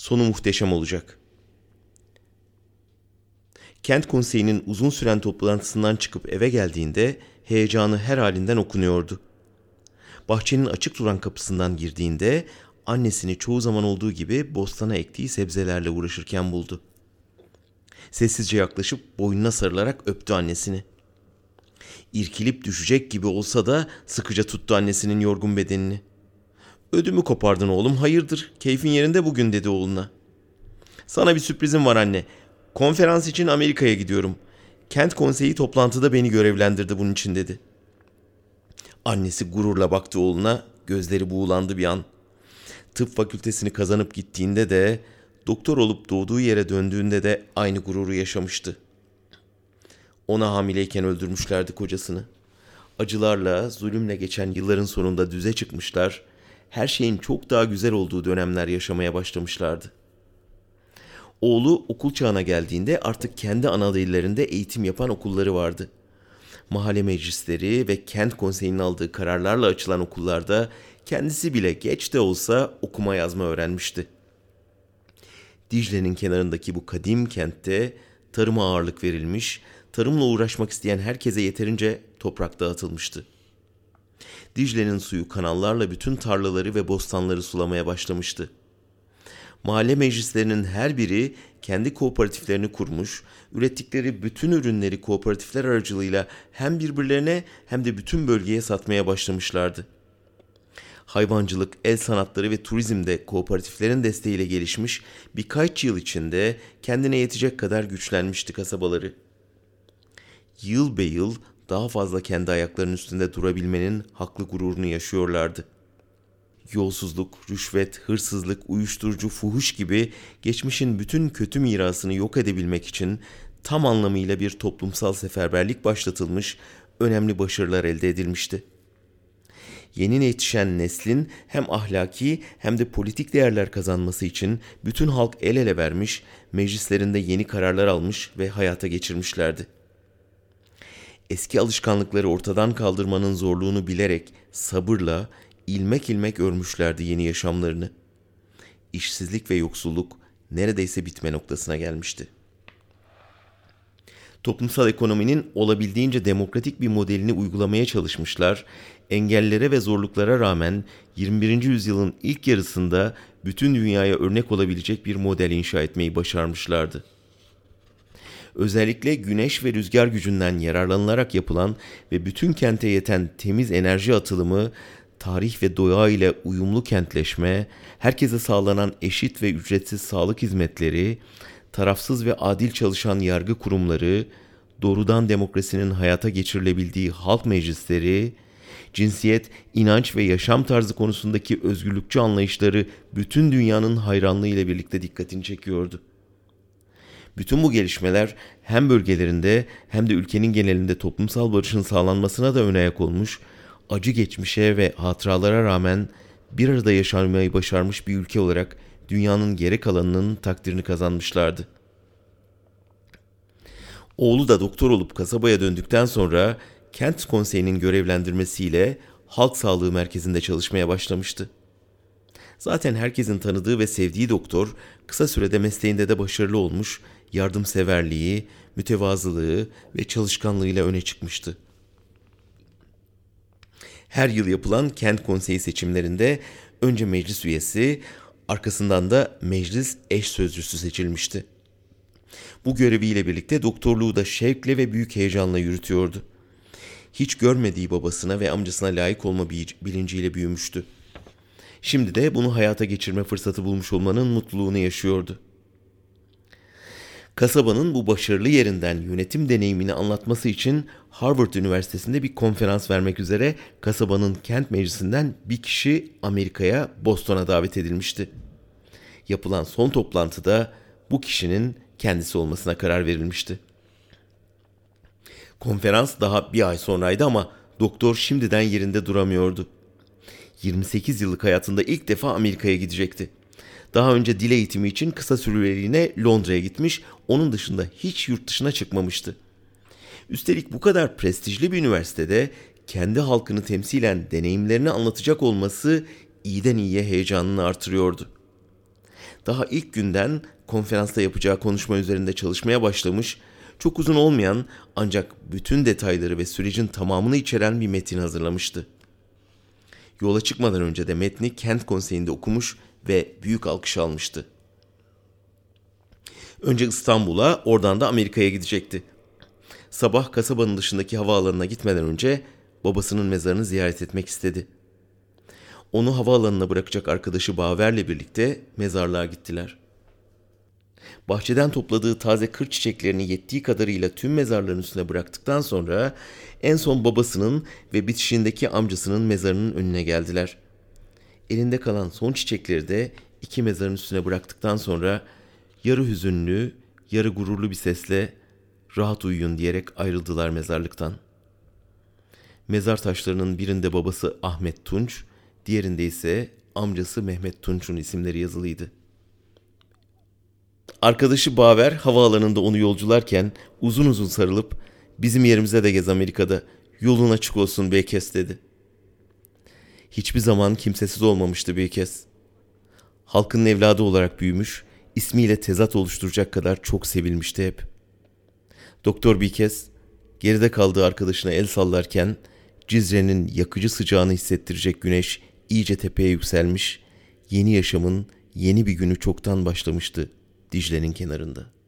Sonu muhteşem olacak. Kent konseyinin uzun süren toplantısından çıkıp eve geldiğinde heyecanı her halinden okunuyordu. Bahçenin açık duran kapısından girdiğinde annesini çoğu zaman olduğu gibi bostana ektiği sebzelerle uğraşırken buldu. Sessizce yaklaşıp boynuna sarılarak öptü annesini. İrkilip düşecek gibi olsa da sıkıca tuttu annesinin yorgun bedenini. Ödümü kopardın oğlum hayırdır keyfin yerinde bugün dedi oğluna. Sana bir sürprizim var anne. Konferans için Amerika'ya gidiyorum. Kent konseyi toplantıda beni görevlendirdi bunun için dedi. Annesi gururla baktı oğluna, gözleri buğulandı bir an. Tıp fakültesini kazanıp gittiğinde de, doktor olup doğduğu yere döndüğünde de aynı gururu yaşamıştı. Ona hamileyken öldürmüşlerdi kocasını. Acılarla, zulümle geçen yılların sonunda düze çıkmışlar, her şeyin çok daha güzel olduğu dönemler yaşamaya başlamışlardı. Oğlu okul çağına geldiğinde artık kendi ana dillerinde eğitim yapan okulları vardı. Mahalle meclisleri ve kent konseyinin aldığı kararlarla açılan okullarda kendisi bile geç de olsa okuma yazma öğrenmişti. Dicle'nin kenarındaki bu kadim kentte tarıma ağırlık verilmiş, tarımla uğraşmak isteyen herkese yeterince toprak dağıtılmıştı. Dicle'nin suyu kanallarla bütün tarlaları ve bostanları sulamaya başlamıştı. Mahalle meclislerinin her biri kendi kooperatiflerini kurmuş, ürettikleri bütün ürünleri kooperatifler aracılığıyla hem birbirlerine hem de bütün bölgeye satmaya başlamışlardı. Hayvancılık, el sanatları ve turizm de kooperatiflerin desteğiyle gelişmiş, birkaç yıl içinde kendine yetecek kadar güçlenmişti kasabaları. Yıl be yıl daha fazla kendi ayaklarının üstünde durabilmenin haklı gururunu yaşıyorlardı. Yolsuzluk, rüşvet, hırsızlık, uyuşturucu, fuhuş gibi geçmişin bütün kötü mirasını yok edebilmek için tam anlamıyla bir toplumsal seferberlik başlatılmış, önemli başarılar elde edilmişti. Yeni yetişen neslin hem ahlaki hem de politik değerler kazanması için bütün halk el ele vermiş, meclislerinde yeni kararlar almış ve hayata geçirmişlerdi eski alışkanlıkları ortadan kaldırmanın zorluğunu bilerek sabırla ilmek ilmek örmüşlerdi yeni yaşamlarını. İşsizlik ve yoksulluk neredeyse bitme noktasına gelmişti. Toplumsal ekonominin olabildiğince demokratik bir modelini uygulamaya çalışmışlar, engellere ve zorluklara rağmen 21. yüzyılın ilk yarısında bütün dünyaya örnek olabilecek bir model inşa etmeyi başarmışlardı özellikle güneş ve rüzgar gücünden yararlanılarak yapılan ve bütün kente yeten temiz enerji atılımı, tarih ve doğa ile uyumlu kentleşme, herkese sağlanan eşit ve ücretsiz sağlık hizmetleri, tarafsız ve adil çalışan yargı kurumları, doğrudan demokrasinin hayata geçirilebildiği halk meclisleri, cinsiyet, inanç ve yaşam tarzı konusundaki özgürlükçü anlayışları bütün dünyanın hayranlığı ile birlikte dikkatini çekiyordu. Bütün bu gelişmeler hem bölgelerinde hem de ülkenin genelinde toplumsal barışın sağlanmasına da ön ayak olmuş, acı geçmişe ve hatıralara rağmen bir arada yaşamayı başarmış bir ülke olarak dünyanın geri kalanının takdirini kazanmışlardı. Oğlu da doktor olup kasabaya döndükten sonra kent konseyinin görevlendirmesiyle halk sağlığı merkezinde çalışmaya başlamıştı. Zaten herkesin tanıdığı ve sevdiği doktor kısa sürede mesleğinde de başarılı olmuş, yardımseverliği, mütevazılığı ve çalışkanlığıyla öne çıkmıştı. Her yıl yapılan kent konseyi seçimlerinde önce meclis üyesi, arkasından da meclis eş sözcüsü seçilmişti. Bu göreviyle birlikte doktorluğu da şevkle ve büyük heyecanla yürütüyordu. Hiç görmediği babasına ve amcasına layık olma bilinciyle büyümüştü. Şimdi de bunu hayata geçirme fırsatı bulmuş olmanın mutluluğunu yaşıyordu. Kasabanın bu başarılı yerinden yönetim deneyimini anlatması için Harvard Üniversitesi'nde bir konferans vermek üzere kasabanın kent meclisinden bir kişi Amerika'ya, Boston'a davet edilmişti. Yapılan son toplantıda bu kişinin kendisi olmasına karar verilmişti. Konferans daha bir ay sonraydı ama doktor şimdiden yerinde duramıyordu. 28 yıllık hayatında ilk defa Amerika'ya gidecekti. Daha önce dil eğitimi için kısa süreliğine Londra'ya gitmiş, onun dışında hiç yurt dışına çıkmamıştı. Üstelik bu kadar prestijli bir üniversitede kendi halkını temsilen deneyimlerini anlatacak olması iyiden iyiye heyecanını artırıyordu. Daha ilk günden konferansta yapacağı konuşma üzerinde çalışmaya başlamış, çok uzun olmayan ancak bütün detayları ve sürecin tamamını içeren bir metin hazırlamıştı. Yola çıkmadan önce de metni kent konseyinde okumuş ve büyük alkış almıştı. Önce İstanbul'a, oradan da Amerika'ya gidecekti. Sabah kasabanın dışındaki havaalanına gitmeden önce babasının mezarını ziyaret etmek istedi. Onu havaalanına bırakacak arkadaşı Baver'le birlikte mezarlığa gittiler. Bahçeden topladığı taze kır çiçeklerini yettiği kadarıyla tüm mezarların üstüne bıraktıktan sonra en son babasının ve bitişindeki amcasının mezarının önüne geldiler. Elinde kalan son çiçekleri de iki mezarın üstüne bıraktıktan sonra yarı hüzünlü, yarı gururlu bir sesle rahat uyuyun diyerek ayrıldılar mezarlıktan. Mezar taşlarının birinde babası Ahmet Tunç, diğerinde ise amcası Mehmet Tunç'un isimleri yazılıydı. Arkadaşı Baver havaalanında onu yolcularken uzun uzun sarılıp bizim yerimize de gez Amerika'da yolun açık olsun Beykes dedi. Hiçbir zaman kimsesiz olmamıştı Beykes. Halkın evladı olarak büyümüş, ismiyle tezat oluşturacak kadar çok sevilmişti hep. Doktor bir kez geride kaldığı arkadaşına el sallarken Cizre'nin yakıcı sıcağını hissettirecek güneş iyice tepeye yükselmiş, yeni yaşamın yeni bir günü çoktan başlamıştı Dicle'nin kenarında.''